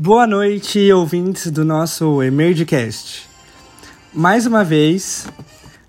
Boa noite, ouvintes do nosso Emergecast. Mais uma vez,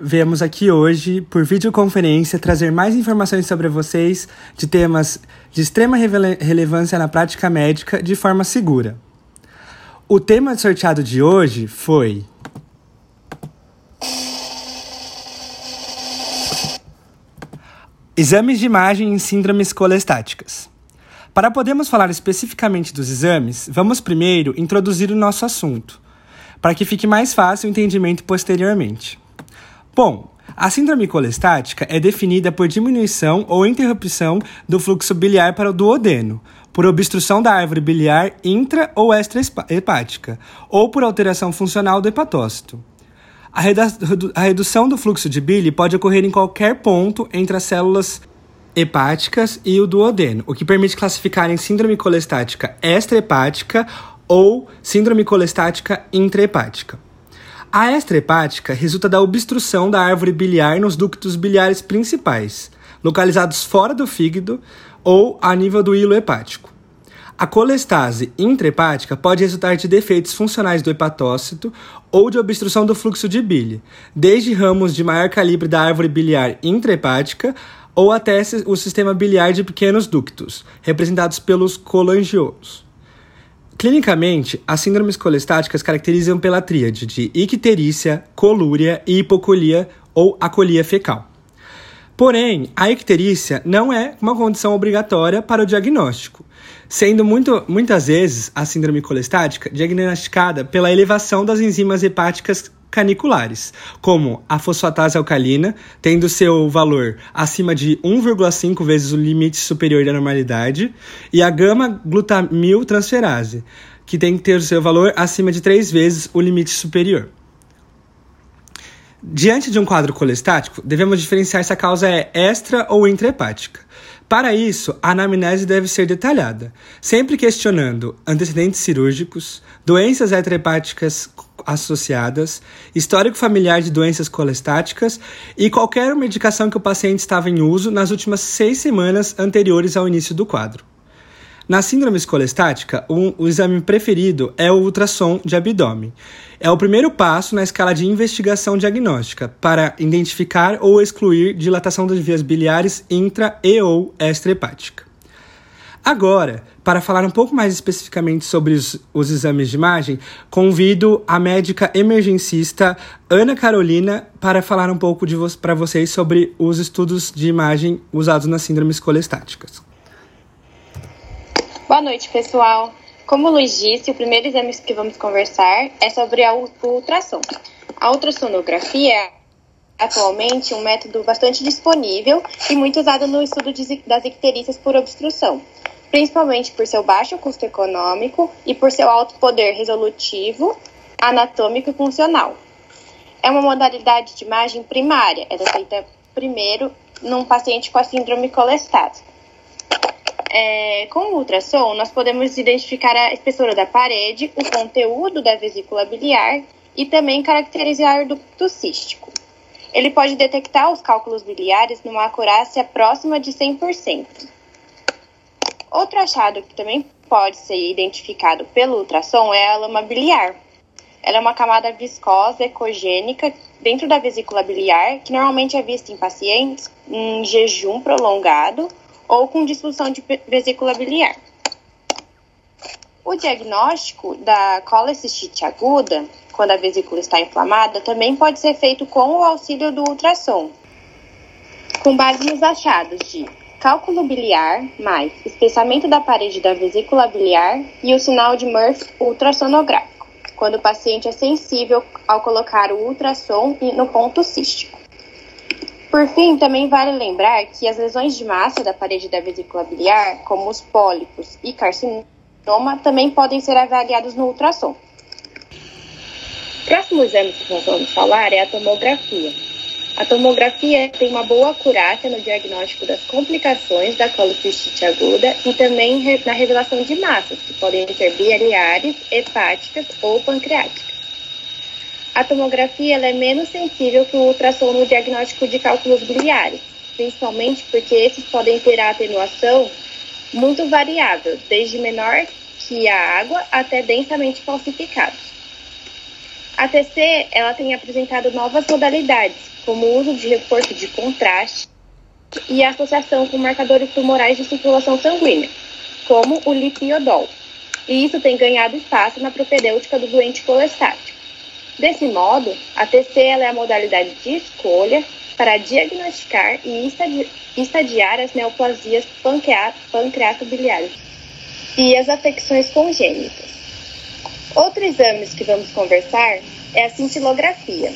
viemos aqui hoje, por videoconferência, trazer mais informações sobre vocês de temas de extrema relevância na prática médica de forma segura. O tema sorteado de hoje foi. Exames de imagem em síndromes colestáticas. Para podermos falar especificamente dos exames, vamos primeiro introduzir o nosso assunto, para que fique mais fácil o entendimento posteriormente. Bom, a síndrome colestática é definida por diminuição ou interrupção do fluxo biliar para o duodeno, por obstrução da árvore biliar intra ou extra-hepática, ou por alteração funcional do hepatócito. A, redução do fluxo de bile pode ocorrer em qualquer ponto entre as células hepáticas e o duodeno, o que permite classificar em síndrome colestática extrahepática ou síndrome colestática intrahepática. A extrahepática resulta da obstrução da árvore biliar nos ductos biliares principais, localizados fora do fígado ou a nível do hilo hepático. A colestase intrahepática pode resultar de defeitos funcionais do hepatócito ou de obstrução do fluxo de bile, desde ramos de maior calibre da árvore biliar intrahepática ou até o sistema biliar de pequenos ductos, representados pelos colangiolos. Clinicamente, as síndromes colestáticas caracterizam pela tríade de icterícia, colúria e hipocolia ou acolia fecal. Porém, a icterícia não é uma condição obrigatória para o diagnóstico, sendo muito, muitas vezes a síndrome colestática diagnosticada pela elevação das enzimas hepáticas caniculares, como a fosfatase alcalina, tendo seu valor acima de 1,5 vezes o limite superior da normalidade, e a gama-glutamil transferase, que tem que ter seu valor acima de 3 vezes o limite superior. Diante de um quadro colestático, devemos diferenciar se a causa é extra ou intrahepática. Para isso, a anamnese deve ser detalhada, sempre questionando antecedentes cirúrgicos, doenças heterahepáticas associadas, histórico familiar de doenças colestáticas e qualquer medicação que o paciente estava em uso nas últimas seis semanas anteriores ao início do quadro. Na síndrome colestática, um, o exame preferido é o ultrassom de abdômen. É o primeiro passo na escala de investigação diagnóstica para identificar ou excluir dilatação das vias biliares intra e ou extrahepática. Agora, para falar um pouco mais especificamente sobre os, os exames de imagem, convido a médica emergencista Ana Carolina para falar um pouco vo para vocês sobre os estudos de imagem usados nas síndromes colestáticas. Boa noite, pessoal. Como o Luiz disse, o primeiro exame que vamos conversar é sobre a ultrassom. A ultrassonografia é atualmente um método bastante disponível e muito usado no estudo de, das icterícias por obstrução, principalmente por seu baixo custo econômico e por seu alto poder resolutivo, anatômico e funcional. É uma modalidade de imagem primária, ela é feita primeiro num paciente com a síndrome colestática é, com o ultrassom, nós podemos identificar a espessura da parede, o conteúdo da vesícula biliar e também caracterizar o ducto cístico. Ele pode detectar os cálculos biliares numa acurácia próxima de 100%. Outro achado que também pode ser identificado pelo ultrassom é a lama biliar. Ela é uma camada viscosa ecogênica dentro da vesícula biliar que normalmente é vista em pacientes em jejum prolongado ou com disfunção de vesícula biliar. O diagnóstico da colecistite aguda, quando a vesícula está inflamada, também pode ser feito com o auxílio do ultrassom, com base nos achados de cálculo biliar mais espessamento da parede da vesícula biliar e o sinal de Murphy ultrassonográfico, quando o paciente é sensível ao colocar o ultrassom no ponto cístico. Por fim, também vale lembrar que as lesões de massa da parede da vesícula biliar, como os pólipos e carcinoma, também podem ser avaliados no ultrassom. O próximo exame que nós vamos falar é a tomografia. A tomografia tem uma boa acurácia no diagnóstico das complicações da colicistite aguda e também na revelação de massas, que podem ser biliares, hepáticas ou pancreáticas. A tomografia é menos sensível que o ultrassom no diagnóstico de cálculos biliares, principalmente porque esses podem ter a atenuação muito variável, desde menor que a água até densamente falsificados. A TC ela tem apresentado novas modalidades, como o uso de reforço de contraste e associação com marcadores tumorais de circulação sanguínea, como o lipiodol. E isso tem ganhado espaço na propedêutica do doente colestático. Desse modo, a TC é a modalidade de escolha para diagnosticar e estadiar as neoplasias pancreato-biliares e as afecções congênitas. Outro exame que vamos conversar é a cintilografia.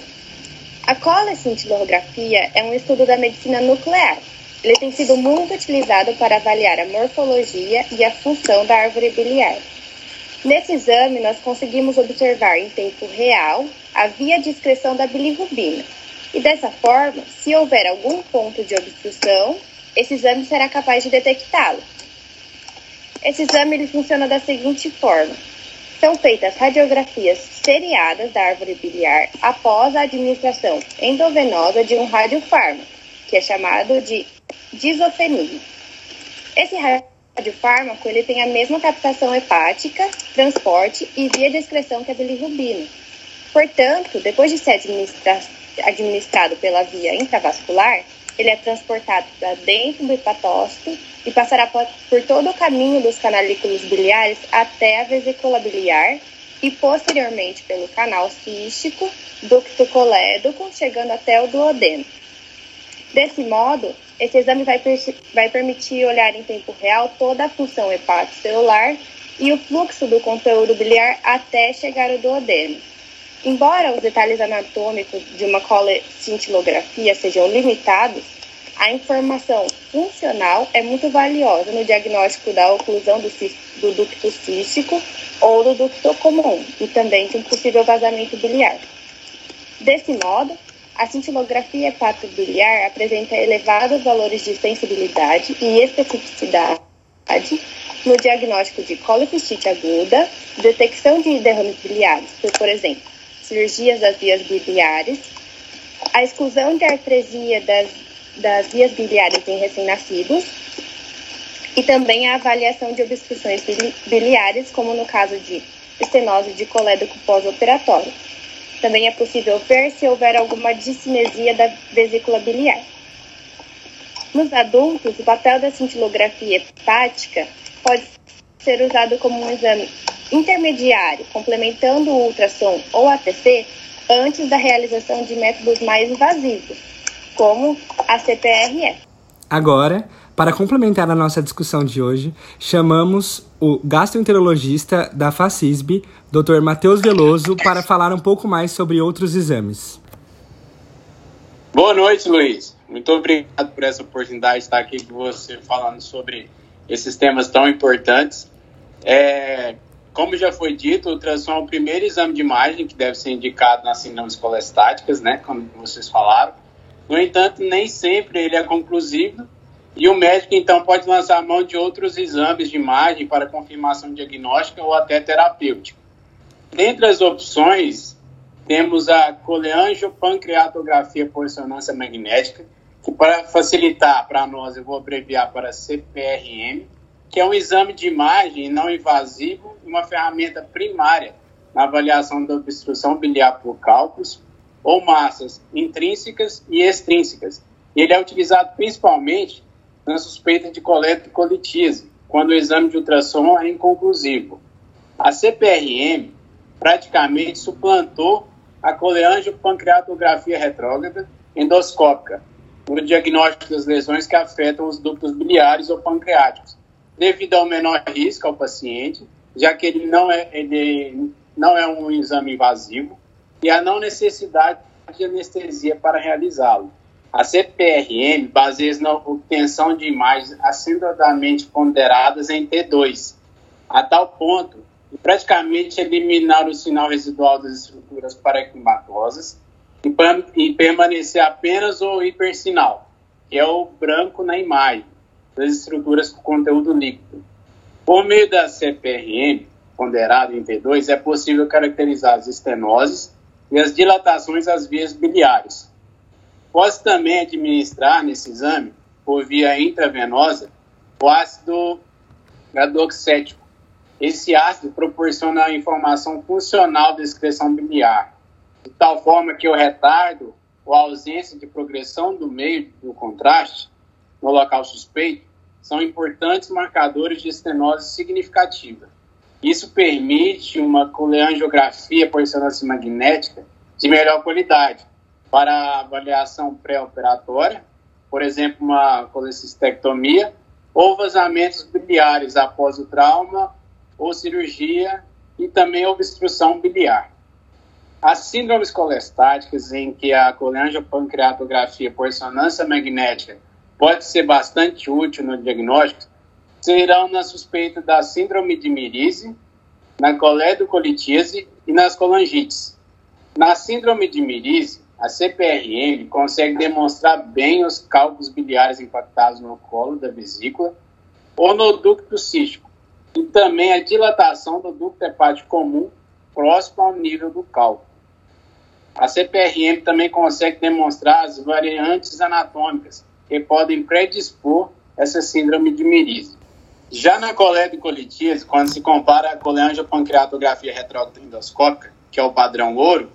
A colescintilografia é um estudo da medicina nuclear. Ele tem sido muito utilizado para avaliar a morfologia e a função da árvore biliar. Nesse exame, nós conseguimos observar em tempo real a via de excreção da bilirrubina, e dessa forma, se houver algum ponto de obstrução, esse exame será capaz de detectá-lo. Esse exame ele funciona da seguinte forma: são feitas radiografias seriadas da árvore biliar após a administração endovenosa de um radiofármaco, que é chamado de disofenia. Esse radiofármaco ele tem a mesma captação hepática, transporte e via de excreção que a bilirrubina. Portanto, depois de ser administrado administrado pela via intravascular, ele é transportado para dentro do hepatócito e passará por todo o caminho dos canalículos biliares até a vesícula biliar e posteriormente pelo canal cístico, ducto colédoco, chegando até o duodeno. Desse modo, esse exame vai, vai permitir olhar em tempo real toda a função hepatocelular e o fluxo do conteúdo biliar até chegar ao duodeno. Embora os detalhes anatômicos de uma colecintilografia sejam limitados, a informação funcional é muito valiosa no diagnóstico da oclusão do, do ducto cístico ou do ducto comum e também de um possível vazamento biliar. Desse modo, a cintilografia hepatobiliar apresenta elevados valores de sensibilidade e especificidade no diagnóstico de colecistite aguda, detecção de derrames biliares, por exemplo, cirurgias das vias biliares, a exclusão de artresia das, das vias biliares em recém-nascidos e também a avaliação de obstruções biliares, como no caso de estenose de colédoco pós-operatório. Também é possível ver se houver alguma discinesia da vesícula biliar. Nos adultos, o papel da cintilografia hepática pode ser usado como um exame intermediário, complementando o ultrassom ou ATC, antes da realização de métodos mais invasivos, como a CPRE. Agora, para complementar a nossa discussão de hoje, chamamos o gastroenterologista da FACISB, Dr. Matheus Veloso, para falar um pouco mais sobre outros exames. Boa noite, Luiz. Muito obrigado por essa oportunidade de estar aqui com você falando sobre esses temas tão importantes. É, como já foi dito, o ultrassom é o primeiro exame de imagem que deve ser indicado nas síndromes colestáticas, né, como vocês falaram. No entanto, nem sempre ele é conclusivo e o médico então pode lançar mão de outros exames de imagem para confirmação diagnóstica ou até terapêutica. Dentre as opções, temos a coleangiopancreatografia por ressonância magnética, que para facilitar para nós eu vou abreviar para CPRM, que é um exame de imagem não invasivo e uma ferramenta primária na avaliação da obstrução biliar por cálculos ou massas intrínsecas e extrínsecas. Ele é utilizado principalmente na suspeita de coleta e colitíase, quando o exame de ultrassom é inconclusivo. A CPRM praticamente suplantou a coleangiopancreatografia retrógrada endoscópica no diagnóstico das lesões que afetam os ductos biliares ou pancreáticos, devido ao menor risco ao paciente, já que ele não é, ele não é um exame invasivo, e a não necessidade de anestesia para realizá-lo. A CPRM baseia-se na obtenção de imagens acentuadamente ponderadas em T2, a tal ponto de praticamente eliminar o sinal residual das estruturas paraquimatosas e, e permanecer apenas o hipersinal, que é o branco na imagem das estruturas com conteúdo líquido. Por meio da CPRM, ponderado em T2, é possível caracterizar as estenoses e as dilatações das vias biliares. Pode também administrar nesse exame, por via intravenosa, o ácido gadoxético. esse ácido proporciona a informação funcional da excreção biliar, de tal forma que o retardo ou a ausência de progressão do meio do contraste no local suspeito são importantes marcadores de estenose significativa. Isso permite uma coleangiografia por ressonância magnética de melhor qualidade para avaliação pré-operatória, por exemplo, uma colecistectomia, ou vazamentos biliares após o trauma ou cirurgia e também obstrução biliar. As síndromes colestáticas, em que a coleangiopancreatografia por ressonância magnética pode ser bastante útil no diagnóstico, serão na suspeita da síndrome de Mirise, na coledocolitíase e nas colangites. Na síndrome de Mirise, a CPRM consegue demonstrar bem os cálculos biliares impactados no colo da vesícula ou no ducto cístico, e também a dilatação do ducto hepático comum próximo ao nível do cálculo. A CPRM também consegue demonstrar as variantes anatômicas que podem predispor essa síndrome de Mirise. Já na coledocolitíase, quando se compara a coleangiopancreatografia retroendoscópica, que é o padrão ouro,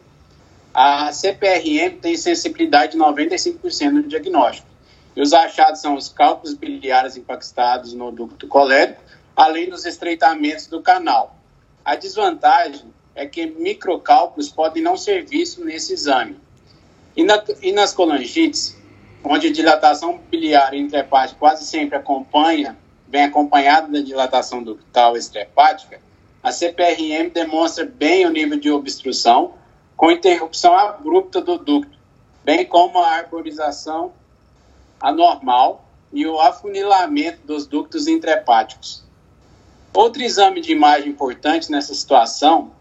a CPRM tem sensibilidade de 95% no diagnóstico. E os achados são os cálculos biliares impactados no ducto colérico, além dos estreitamentos do canal. A desvantagem é que microcálculos podem não ser vistos nesse exame. E, na, e nas colangites, onde a dilatação biliar intrahepática quase sempre acompanha vem acompanado da dilatação ductal extrahepática, a CPRM demonstra bem o nível de obstrução, com interrupção abrupta do ducto, bem como a arborização anormal e o afunilamento dos ductos intrahepáticos. Outro exame de imagem importante nessa situação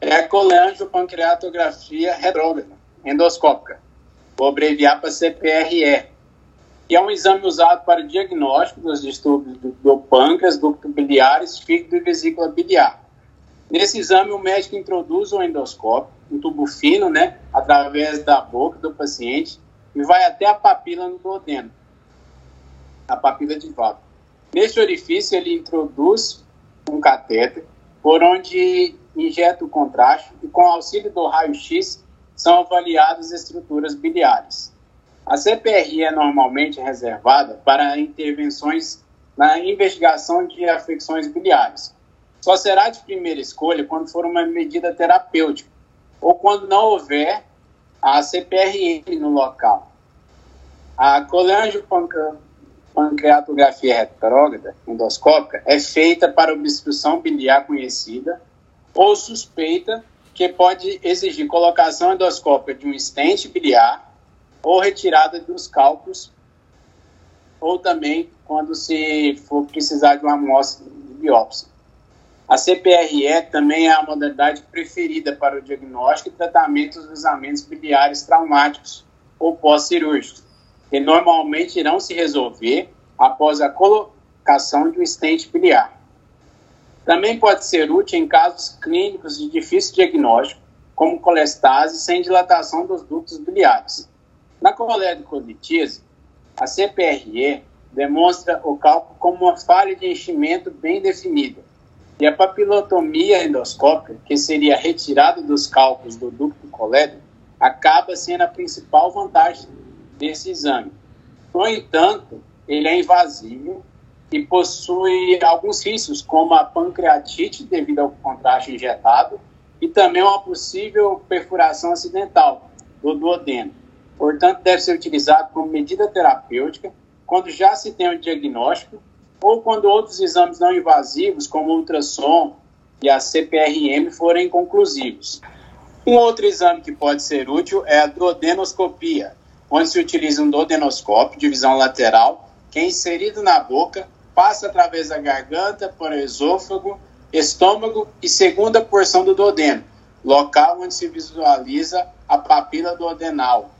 é a coleangiopancreatografia retrógrada endoscópica, vou abreviar para CPRE, que é um exame usado para diagnóstico dos distúrbios do, do pâncreas, ducto biliares, fígado e vesícula biliar. Nesse exame, o médico introduz o endoscópio, um tubo fino, né, através da boca do paciente e vai até a papila no duodeno, a papila de Vago. Nesse orifício, ele introduz um catéter por onde injeta o contraste e, com auxílio do raio-x, são avaliadas as estruturas biliares. A CPRI é normalmente reservada para intervenções na investigação de afecções biliares. Só será de primeira escolha quando for uma medida terapêutica ou quando não houver a CPRM no local. A colangiopancreatografia retrógrada endoscópica é feita para obstrução biliar conhecida ou suspeita que pode exigir colocação endoscópica de um estente biliar ou retirada dos cálculos, ou também quando se for precisar de uma amostra de biópsia. A CPRE também é a modalidade preferida para o diagnóstico e tratamento dos exames biliares traumáticos ou pós-cirúrgicos, que normalmente irão se resolver após a colocação de um estente biliar. Também pode ser útil em casos clínicos de difícil diagnóstico, como colestase sem dilatação dos ductos biliares. Na coledocolitíase, a CPRE demonstra o cálculo como uma falha de enchimento bem definida. E a papilotomia endoscópica, que seria retirada dos cálculos do ducto colédico, acaba sendo a principal vantagem desse exame. No entanto, ele é invasivo e possui alguns riscos, como a pancreatite devido ao contraste injetado e também uma possível perfuração acidental do duodeno. Portanto, deve ser utilizado como medida terapêutica quando já se tem o diagnóstico ou quando outros exames não invasivos, como o ultrassom e a CPRM, forem conclusivos. Um outro exame que pode ser útil é a duodenoscopia, onde se utiliza um duodenoscópio de visão lateral, que é inserido na boca, passa através da garganta para o esôfago, estômago e segunda porção do duodeno, local onde se visualiza a papila duodenal,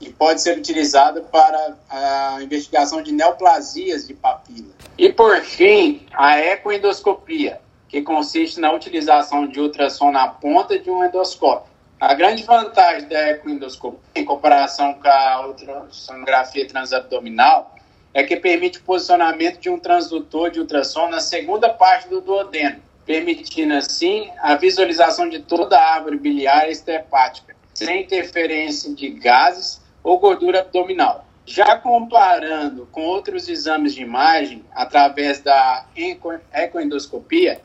e pode ser utilizado para a investigação de neoplasias de papila. E por fim, a ecoendoscopia, que consiste na utilização de ultrassom na ponta de um endoscópio. A grande vantagem da ecoendoscopia, em comparação com a ultrassonografia transabdominal, é que permite o posicionamento de um transdutor de ultrassom na segunda parte do duodeno, permitindo assim a visualização de toda a árvore biliar extrahepática, sem interferência de gases ou gordura abdominal. Já comparando com outros exames de imagem, através da ecoendoscopia,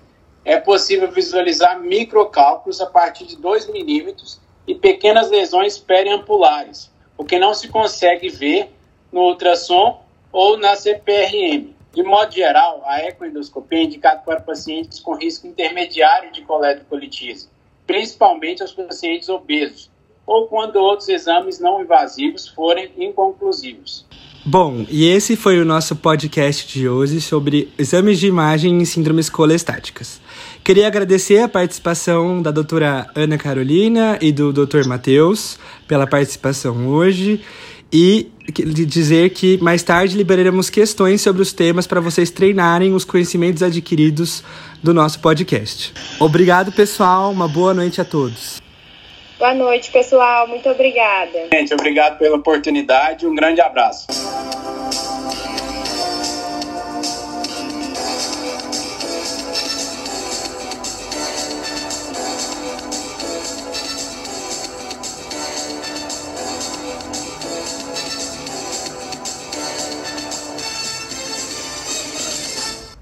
é possível visualizar microcálculos a partir de 2 milímetros e pequenas lesões periampulares, o que não se consegue ver no ultrassom ou na CPRM. De modo geral, a ecoendoscopia é indicada para pacientes com risco intermediário de colite principalmente os pacientes obesos, ou quando outros exames não invasivos forem inconclusivos. Bom, e esse foi o nosso podcast de hoje sobre exames de imagem em síndromes colestáticas. Queria agradecer a participação da doutora Ana Carolina e do doutor Matheus pela participação hoje e dizer que mais tarde liberaremos questões sobre os temas para vocês treinarem os conhecimentos adquiridos do nosso podcast. Obrigado, pessoal. Uma boa noite a todos. Boa noite, pessoal. Muito obrigada. Gente, obrigado pela oportunidade. Um grande abraço.